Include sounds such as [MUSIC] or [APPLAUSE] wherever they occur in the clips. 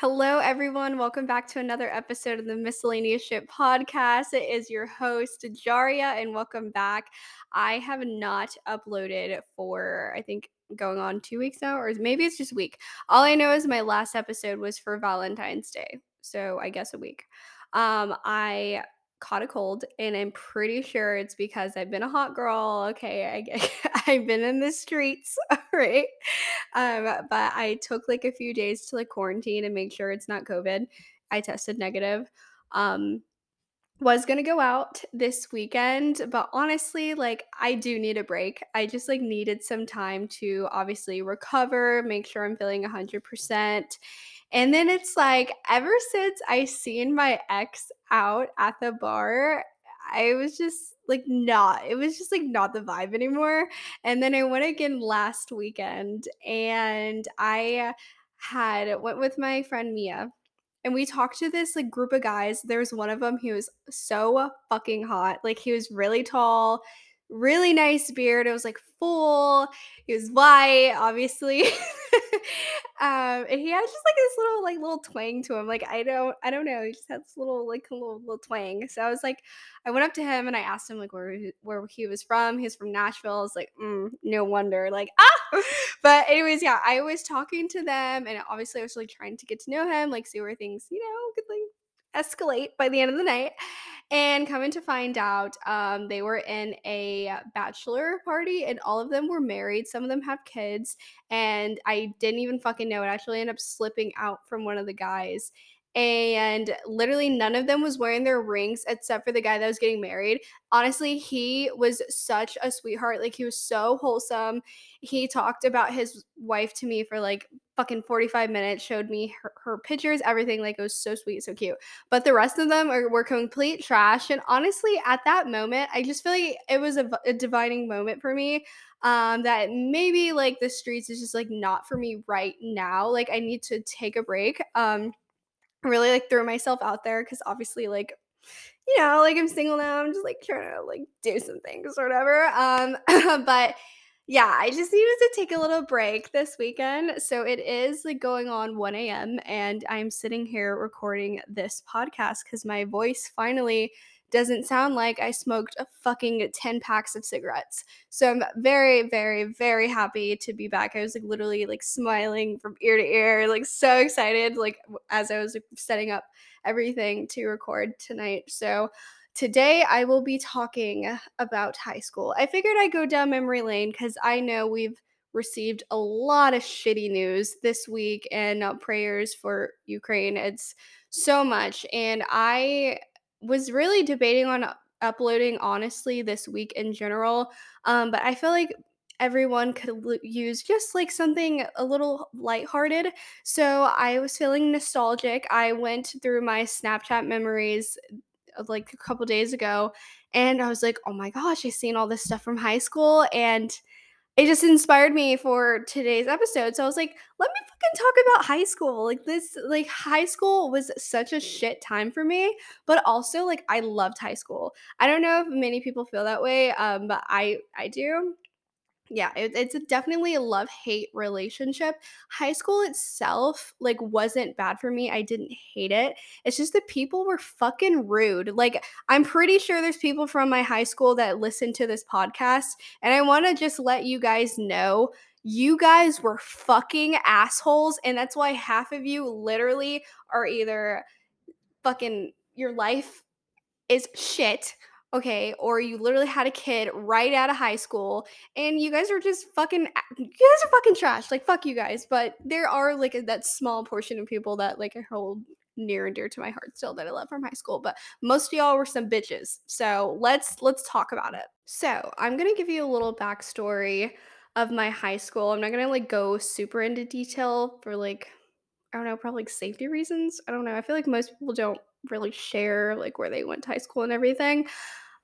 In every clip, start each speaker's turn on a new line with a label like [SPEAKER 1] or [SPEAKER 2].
[SPEAKER 1] Hello, everyone. Welcome back to another episode of the Miscellaneous Ship Podcast. It is your host, Jaria, and welcome back. I have not uploaded for, I think, going on two weeks now, or maybe it's just a week. All I know is my last episode was for Valentine's Day. So I guess a week. Um, I caught a cold and I'm pretty sure it's because I've been a hot girl. Okay, I, [LAUGHS] [LAUGHS] I've been in the streets, [LAUGHS] right? Um, but I took like a few days to like quarantine and make sure it's not COVID. I tested negative. Um, was gonna go out this weekend, but honestly, like I do need a break. I just like needed some time to obviously recover, make sure I'm feeling 100%. And then it's like ever since I seen my ex out at the bar, I was just like not it was just like not the vibe anymore. And then I went again last weekend and I had went with my friend Mia and we talked to this like group of guys. There was one of them he was so fucking hot. Like he was really tall, really nice beard. It was like full. He was white, obviously. [LAUGHS] [LAUGHS] um, and he has just like this little like little twang to him. Like I don't I don't know. He just had this little like a little little twang. So I was like, I went up to him and I asked him like where he, where he was from. He was from Nashville. I was like, mm, no wonder. Like [LAUGHS] ah. But anyways, yeah, I was talking to them and obviously I was like trying to get to know him, like see where things you know could like escalate by the end of the night. And coming to find out, um, they were in a bachelor party and all of them were married. Some of them have kids. And I didn't even fucking know. It actually ended up slipping out from one of the guys and literally none of them was wearing their rings except for the guy that was getting married. Honestly, he was such a sweetheart. Like he was so wholesome. He talked about his wife to me for like fucking 45 minutes, showed me her, her pictures, everything. Like it was so sweet, so cute. But the rest of them are, were complete trash. And honestly, at that moment, I just feel like it was a, a divining moment for me um that maybe like the streets is just like not for me right now like i need to take a break um really like throw myself out there because obviously like you know like i'm single now i'm just like trying to like do some things or whatever um [LAUGHS] but yeah i just needed to take a little break this weekend so it is like going on 1 a.m and i'm sitting here recording this podcast because my voice finally doesn't sound like I smoked a fucking 10 packs of cigarettes. So I'm very, very, very happy to be back. I was like literally like smiling from ear to ear, like so excited, like as I was like, setting up everything to record tonight. So today I will be talking about high school. I figured I'd go down memory lane because I know we've received a lot of shitty news this week and uh, prayers for Ukraine. It's so much. And I was really debating on uploading honestly this week in general. Um, but I feel like everyone could l- use just like something a little lighthearted. So I was feeling nostalgic. I went through my Snapchat memories like a couple days ago and I was like, oh my gosh, I seen all this stuff from high school and it just inspired me for today's episode. So I was like, let me fucking talk about high school. Like this like high school was such a shit time for me, but also like I loved high school. I don't know if many people feel that way, um but I I do yeah it, it's definitely a love hate relationship. High school itself like wasn't bad for me i didn't hate it. It's just the people were fucking rude like i'm pretty sure there's people from my high school that listen to this podcast and i want to just let you guys know you guys were fucking assholes and that's why half of you literally are either fucking your life is shit okay, or you literally had a kid right out of high school and you guys are just fucking you guys are fucking trash. Like fuck you guys. But there are like that small portion of people that like I hold near and dear to my heart still that I love from high school, but most of y'all were some bitches. So let's let's talk about it. So I'm gonna give you a little backstory of my high school. I'm not gonna like go super into detail for like I don't know, probably like safety reasons. I don't know. I feel like most people don't really share like where they went to high school and everything.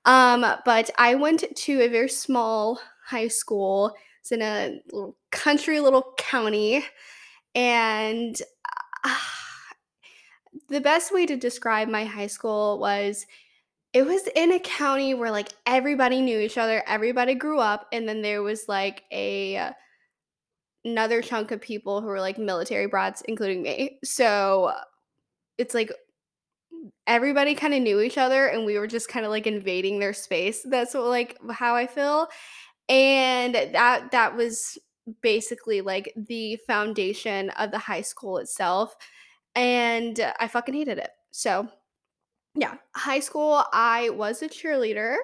[SPEAKER 1] Um, but I went to a very small high school. It's in a little country little county. And uh, [SIGHS] the best way to describe my high school was it was in a county where like everybody knew each other, everybody grew up, and then there was like a another chunk of people who were like military brats, including me. So it's like everybody kind of knew each other and we were just kind of like invading their space. That's what like how I feel. And that that was basically like the foundation of the high school itself. And I fucking hated it. So yeah, high school, I was a cheerleader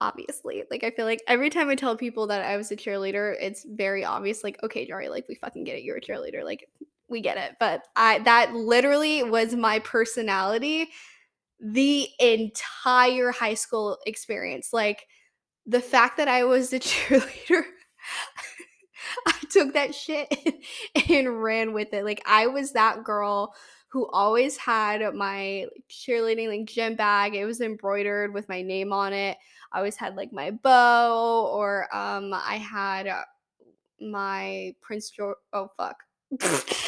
[SPEAKER 1] obviously. Like I feel like every time I tell people that I was a cheerleader, it's very obvious like okay, Jari, like we fucking get it. You're a cheerleader. Like we get it. But I that literally was my personality the entire high school experience. Like the fact that I was a [LAUGHS] cheerleader I took that shit [LAUGHS] and ran with it. Like I was that girl who always had my cheerleading like gym bag. It was embroidered with my name on it. I always had like my bow or um I had my Prince George oh fuck. [LAUGHS]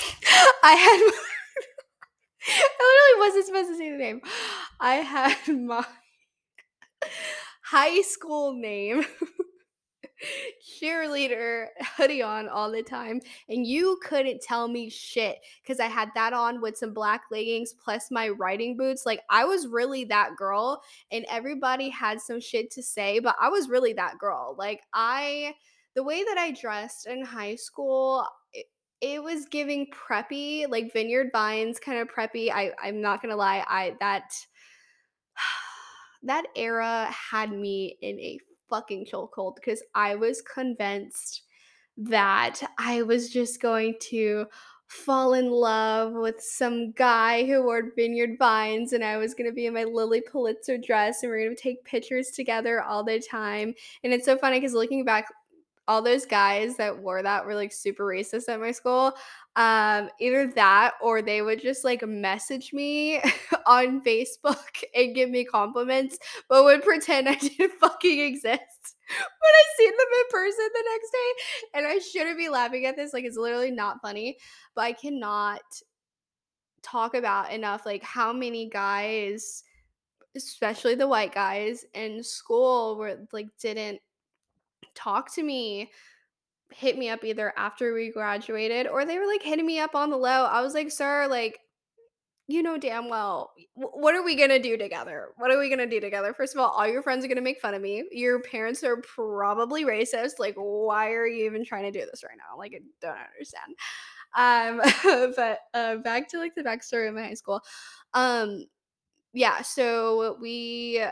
[SPEAKER 1] I had [LAUGHS] I literally wasn't supposed to say the name. I had [LAUGHS] my high school name cheerleader hoodie on all the time and you couldn't tell me shit because i had that on with some black leggings plus my riding boots like i was really that girl and everybody had some shit to say but i was really that girl like i the way that i dressed in high school it, was giving preppy like vineyard vines kind of preppy i i'm not gonna lie i that [SIGHS] that era had me in a fucking chokehold because I was convinced that I was just going to fall in love with some guy who wore vineyard vines and I was going to be in my Lilly Pulitzer dress and we are going to take pictures together all the time. And it's so funny cuz looking back all those guys that wore that were like super racist at my school. Um, either that or they would just like message me [LAUGHS] on Facebook [LAUGHS] and give me compliments, but would pretend [LAUGHS] I didn't fucking exist when I seen them in person the next day. And I shouldn't be laughing at this. Like it's literally not funny, but I cannot talk about enough like how many guys especially the white guys in school were like didn't talk to me, hit me up either after we graduated or they were like hitting me up on the low. I was like, sir, like, you know damn well what are we gonna do together? What are we gonna do together? First of all all your friends are gonna make fun of me. Your parents are probably racist. Like why are you even trying to do this right now? Like i don't understand. Um [LAUGHS] but uh back to like the backstory of my high school. Um yeah so we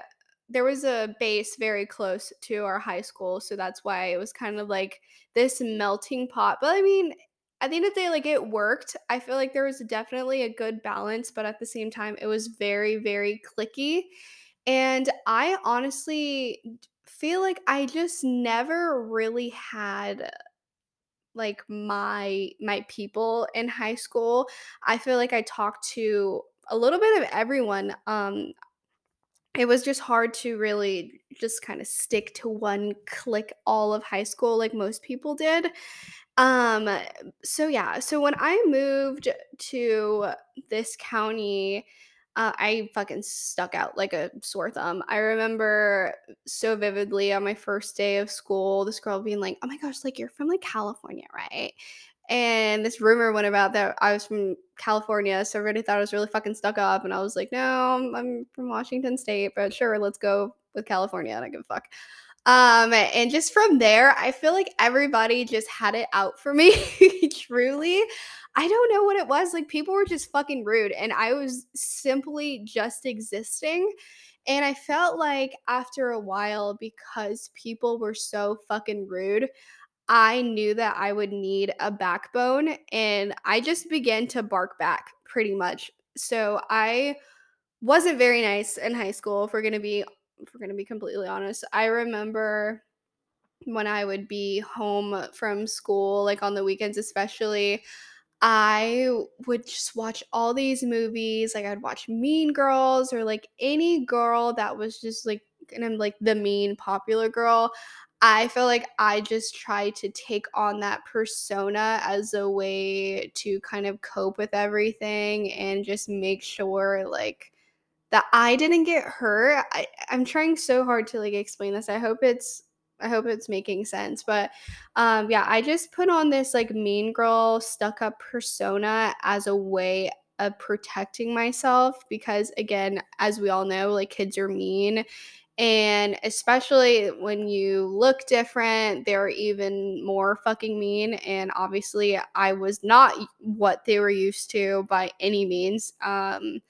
[SPEAKER 1] there was a base very close to our high school, so that's why it was kind of like this melting pot. But I mean, at the end of the day, like it worked. I feel like there was definitely a good balance, but at the same time, it was very, very cliquey. And I honestly feel like I just never really had like my my people in high school. I feel like I talked to a little bit of everyone. Um it was just hard to really just kind of stick to one clique all of high school like most people did. Um so yeah, so when I moved to this county, uh, I fucking stuck out like a sore thumb. I remember so vividly on my first day of school, this girl being like, "Oh my gosh, like you're from like California, right?" And this rumor went about that I was from California, so everybody thought I was really fucking stuck up. And I was like, no, I'm, I'm from Washington State, but sure, let's go with California. And I don't give a fuck. Um, and just from there, I feel like everybody just had it out for me. [LAUGHS] Truly, I don't know what it was. Like people were just fucking rude, and I was simply just existing. And I felt like after a while, because people were so fucking rude, I knew that I would need a backbone and I just began to bark back pretty much. So I wasn't very nice in high school if we're to be if we're to be completely honest. I remember when I would be home from school like on the weekends especially I would just watch all these movies like I'd watch Mean Girls or like any girl that was just like and I'm like the mean popular girl. I feel like I just try to take on that persona as a way to kind of cope with everything and just make sure like that I didn't get hurt. I, I'm trying so hard to like explain this. I hope it's I hope it's making sense. But um yeah, I just put on this like mean girl stuck up persona as a way of protecting myself because again, as we all know, like kids are mean and especially when you look different, they're even more fucking mean. And obviously, I was not what they were used to by any means. Um,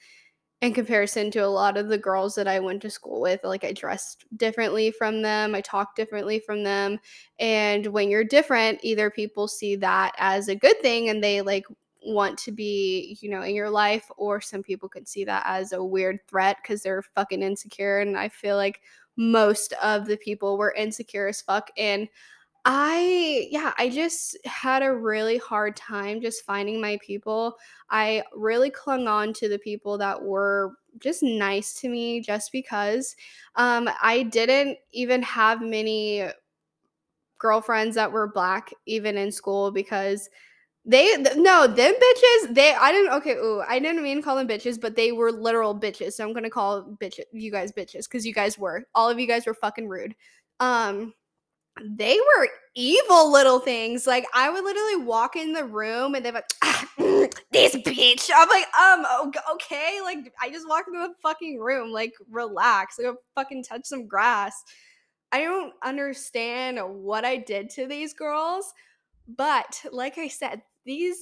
[SPEAKER 1] in comparison to a lot of the girls that I went to school with. Like I dressed differently from them, I talked differently from them. And when you're different, either people see that as a good thing and they like want to be, you know, in your life, or some people could see that as a weird threat because they're fucking insecure. And I feel like most of the people were insecure as fuck. And I, yeah, I just had a really hard time just finding my people. I really clung on to the people that were just nice to me just because um, I didn't even have many girlfriends that were black even in school because they th- no them bitches they I didn't okay ooh I didn't mean call them bitches but they were literal bitches so I'm gonna call bitch you guys bitches because you guys were all of you guys were fucking rude um they were evil little things. Like I would literally walk in the room and they're like, ah, [CLEARS THROAT] "This bitch." I'm like, um, okay. Like I just walked into the fucking room. Like relax. Like fucking touch some grass. I don't understand what I did to these girls, but like I said, these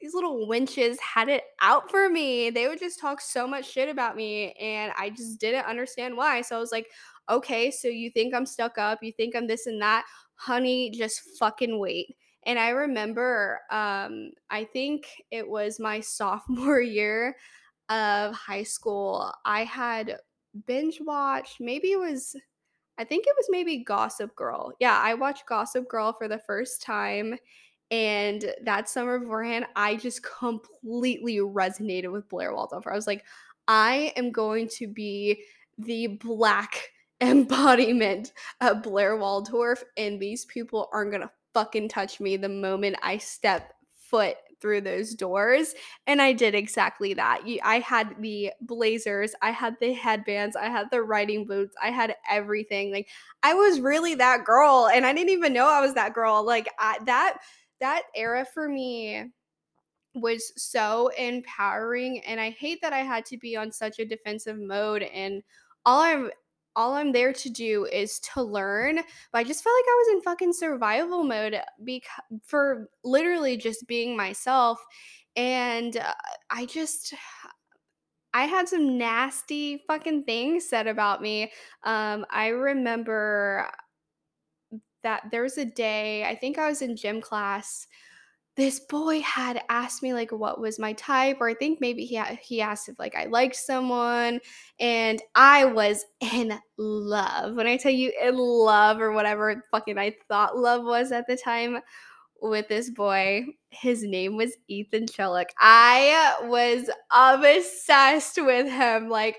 [SPEAKER 1] these little winches had it out for me. They would just talk so much shit about me, and I just didn't understand why. So I was like, okay, so you think I'm stuck up, you think I'm this and that. Honey, just fucking wait. And I remember, um, I think it was my [LAUGHS] sophomore year of high school. I had binge watched, maybe it was, I think it was maybe Gossip Girl. Yeah, I watched Gossip Girl for the first time. And that summer beforehand, I just completely resonated with Blair Waldorf. I was like, I am going to be the black [LAUGHS] embodiment of Blair Waldorf, and these people aren't gonna fucking touch me the moment I step foot through those doors. And I did exactly that. I had the blazers, I had the headbands, I had the riding boots, I had everything. Like I was really that girl, and I didn't even know I was that girl. Like I, that that era for me was so empowering and I hate that I had to be on such a defensive mode and all I'm all I'm there to do is to learn. But I just felt like I was in fucking survival mode because for literally just being myself. And uh, I just I had some nasty fucking things said about me. Um, I remember that there was a day, I think I was in gym class this boy had asked me like what was my type or i think maybe he he asked if like i liked someone and i was in love when i tell you in love or whatever fucking i thought love was at the time with this boy his name was ethan Chellick. i was obsessed with him like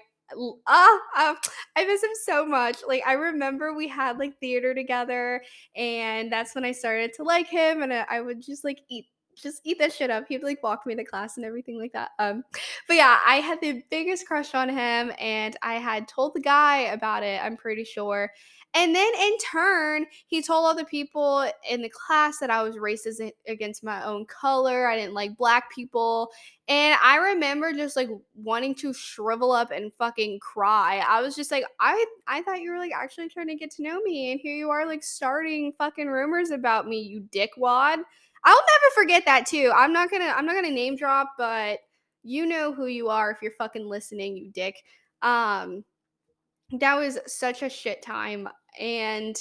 [SPEAKER 1] ah, uh, I miss him so much. Like I remember we had like theater together, and that's when I started to like him, and I, I would just like eat just eat that shit up. He'd like walk me to class and everything like that. Um, but yeah, I had the biggest crush on him, and I had told the guy about it. I'm pretty sure. And then in turn, he told other people in the class that I was racist against my own color. I didn't like black people. And I remember just like wanting to shrivel up and fucking cry. I was just like, I I thought you were like actually trying to get to know me. And here you are like starting fucking rumors about me, you dickwad. I'll never forget that too. I'm not gonna I'm not gonna name drop, but you know who you are if you're fucking listening, you dick. Um that was such a shit time and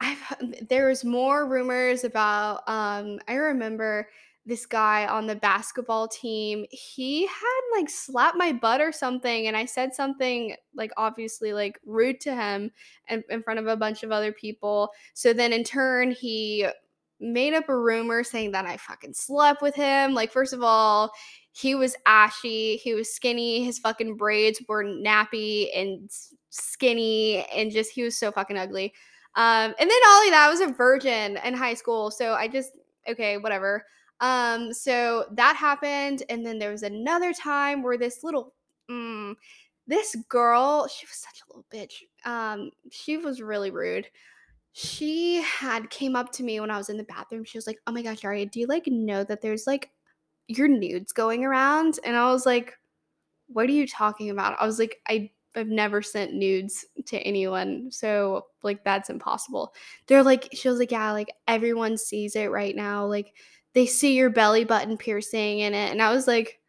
[SPEAKER 1] I've [LAUGHS] there was more rumors about um I remember this guy on the basketball team he had like slapped my butt or something and i said something like obviously like rude to him in, in front of a bunch of other people so then in turn he made up a rumor saying that i fucking slept with him like first of all he was ashy he was skinny his fucking braids were nappy and skinny and just he was so fucking ugly. Um, and then Ollie, that was a virgin in high school, so I just okay, whatever. Um, so that happened, and then there was another time where this little, mm, this girl, she was such a little bitch. Um, she was really rude. She had came up to me when I was in the bathroom. She was like, "Oh my gosh, Aria, do you like know that there's like your nudes going around?" And I was like, "What are you talking about?" I was like, "I I've never sent nudes to anyone, so like that's impossible." They're like, she was like, "Yeah, like everyone sees it right now. Like they see your belly button piercing in it." And I was like,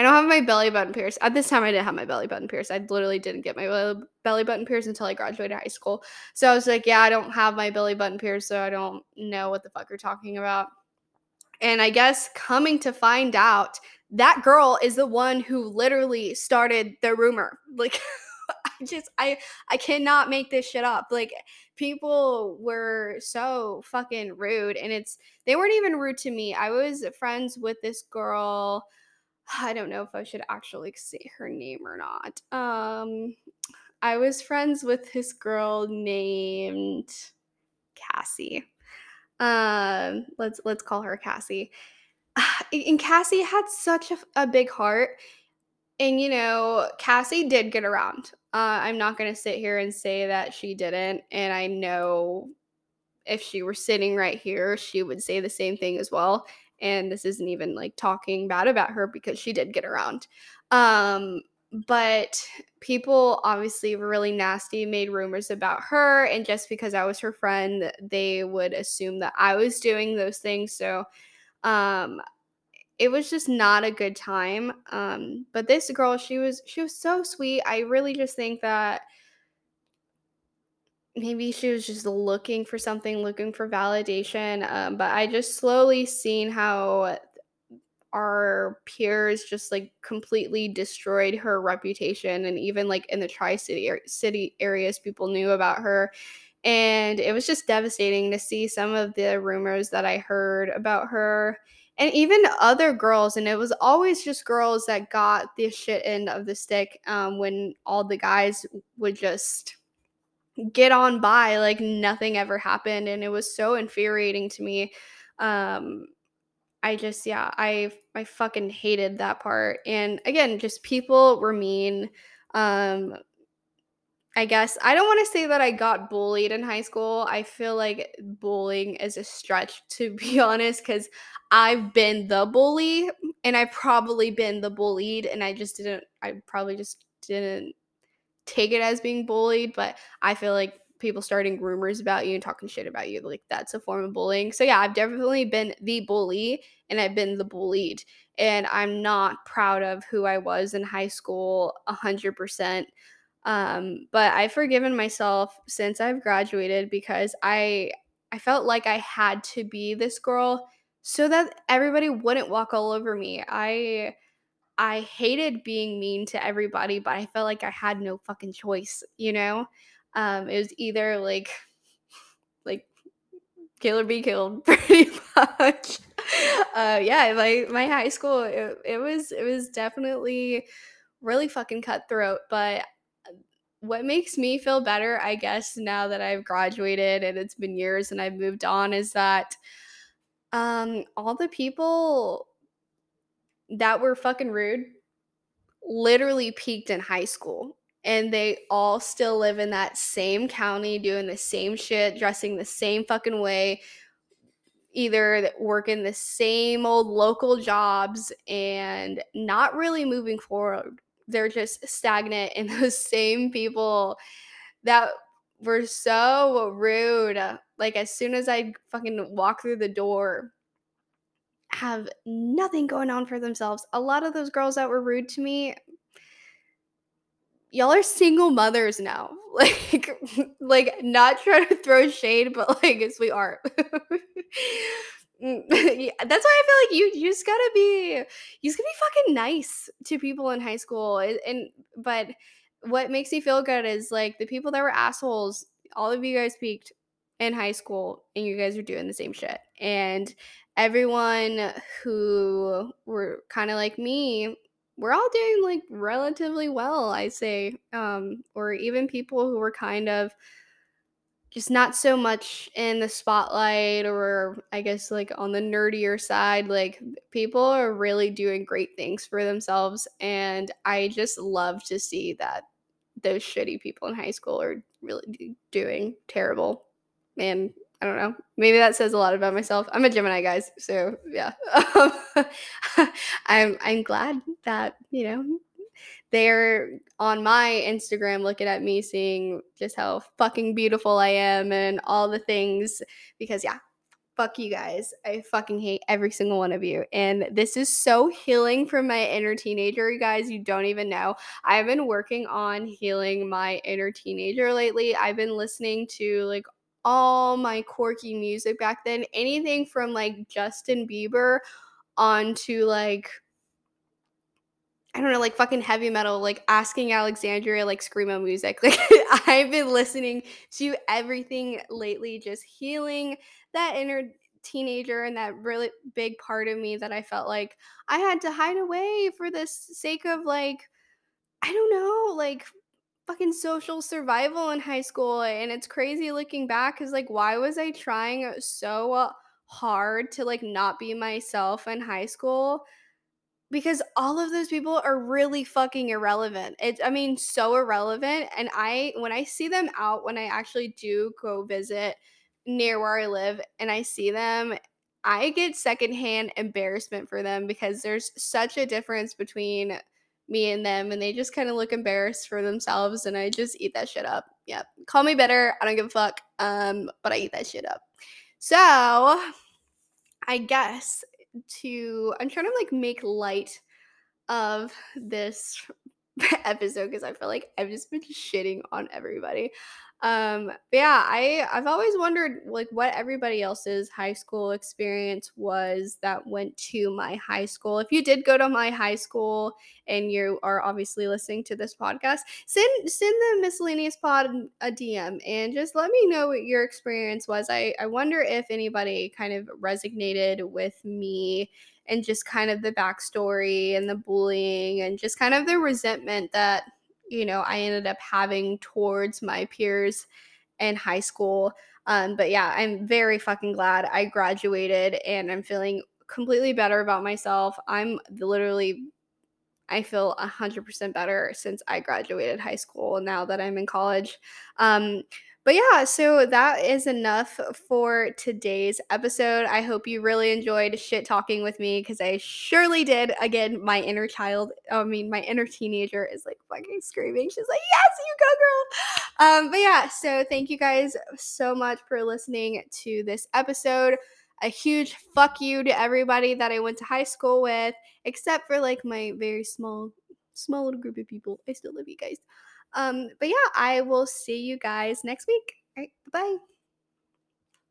[SPEAKER 1] I don't have my belly button pierced. At this time, I didn't have my belly button pierced. I literally didn't get my belly button pierced until I graduated high school. So I was like, yeah, I don't have my belly button pierced, so I don't know what the fuck you're talking about. And I guess coming to find out, that girl is the one who literally started the rumor. [LAUGHS] Like, I just, I, I cannot make this shit up. Like, people were so fucking rude, and it's, they weren't even rude to me. I was friends with this girl I don't know if I should actually say her name or not. Um, I was friends with this girl named Cassie. Um, let's let's call her Cassie. [SIGHS] And Cassie had such a, a big heart, and you know, Cassie did get around. Uh, I'm not gonna sit here and say that she didn't, and I know if she were sitting right here, she would say the same thing as well and this isn't even like talking bad about her because she did get around. Um, but people obviously were really nasty, made rumors about her, and just because I was her friend, they would assume that I was doing those things. So, um, it was just not a good time. Um, but this girl, she was she was so sweet. I really just think that maybe she was just looking for something, looking for validation. Um, but I just slowly seen how our peers just like completely destroyed her reputation, and even like in the Tri City city areas, people knew about her. And it was just devastating to see some of the rumors that I heard about her and even other girls and it was always just girls that got the shit end of the stick um, when all the guys would just get on by like nothing ever happened and it was so infuriating to me. Um i just yeah i i fucking hated that part and again just people were mean. Um i guess i don't want to say that i got bullied in high school. I feel like bullying is a stretch [LAUGHS] to be honest because i've been the bully and i've probably been the bullied and i just didn't i probably just didn't take it as being bullied, but I feel like people starting rumors about you and talking shit about you, like that's a form of bullying. So yeah, I've definitely been the bully and I've been the bullied. And I'm not proud of who I was in high school a hundred percent. Um, but I've forgiven myself since I've graduated because I I felt like I had to be this girl so that everybody wouldn't walk all over me. I I hated being mean to everybody, but I felt like I had no fucking choice, you know? Um, it was either like like kill or be killed [LAUGHS] pretty much. Uh, yeah, my my high school it, it was it was definitely really fucking cutthroat, but what makes me feel better, I guess, now that I've graduated and it's been years and I've moved on is that um all the people that were fucking rude literally peaked in high school and they all still live in that same county doing the same shit dressing the same fucking way either working the same old local jobs and not really moving forward. They're just stagnant and [LAUGHS] those same people that were so rude. Like as soon as i fucking walk through the door have nothing going on for themselves. A lot of those girls that were rude to me, y'all are single mothers now. [LAUGHS] Like, like not trying to throw shade, but like, yes, we are. [LAUGHS] Mm, [LAUGHS] yeah, that's why I feel like you, you just gotta be, you just gotta be fucking nice to people in high school. And, but what makes me feel good is like the people that were assholes, all of you guys peaked in high school and you guys are doing the same shit. And everyone who were kind of like me we're all doing like relatively well i say um or even people who were kind of just not so much in the spotlight or i guess like on the nerdier side like people are really doing great things for themselves and i just love to see that those shitty people in high school are really doing terrible man, I don't know. Maybe that says a lot about myself. I'm a Gemini, guys. So yeah, [LAUGHS] I'm I'm glad that you know they're on my Instagram looking at me, seeing just how fucking beautiful I am and all the things. Because yeah, fuck you guys. I fucking hate every single one of you. And this is so healing from my inner teenager, you guys. You don't even know. I've been working on healing my inner teenager lately. I've been listening to like all my quirky music back then, anything from like Justin Bieber on to like I don't know, like fucking heavy metal, like asking Alexandria, like screamo music. [LAUGHS] Like I've been listening to everything lately, just healing that inner teenager and that really big part of me that I felt like I had to hide away for the sake of like, I don't know, like fucking social survival in high school. And it's crazy looking back because like, why was I trying so hard to like not be myself in high school? because all of those people are really fucking irrelevant. It's I mean so irrelevant and I when I see them out when I actually do go visit near where I live and I see them I get secondhand embarrassment for them because there's such a difference between me and them and they just kind of look embarrassed for themselves and I just eat that shit up. Yep. Call me better. I don't give a fuck. Um but I eat that shit up. So, I guess to I'm trying to like make light of this [LAUGHS] episode because I feel like I've just been shitting on everybody. Um, yeah, I I've always wondered like what everybody else's high school experience was that went to my high school. If you did go to my high school and you are obviously listening to this podcast, send send the miscellaneous pod a DM and just let me know what your experience was. I I wonder if anybody kind of resonated with me and just kind of the backstory and the bullying and just kind of the resentment that you know, I ended up having towards my peers in high school. Um, but yeah, I'm very fucking glad I graduated and I'm feeling completely better about myself. I'm literally, I feel 100% better since I graduated high school now that I'm in college. Um, but yeah, so that is enough for today's episode. I hope you really enjoyed shit talking with me because I surely did. Again, my inner child, I mean, my inner teenager is like fucking screaming. She's like, Yes, you go, girl. Um, but yeah, so thank you guys so much for listening to this episode. A huge fuck you to everybody that I went to high school with, except for like my very small, small little group of people. I still love you guys. Um, but yeah, I will see you guys next week. All right, bye.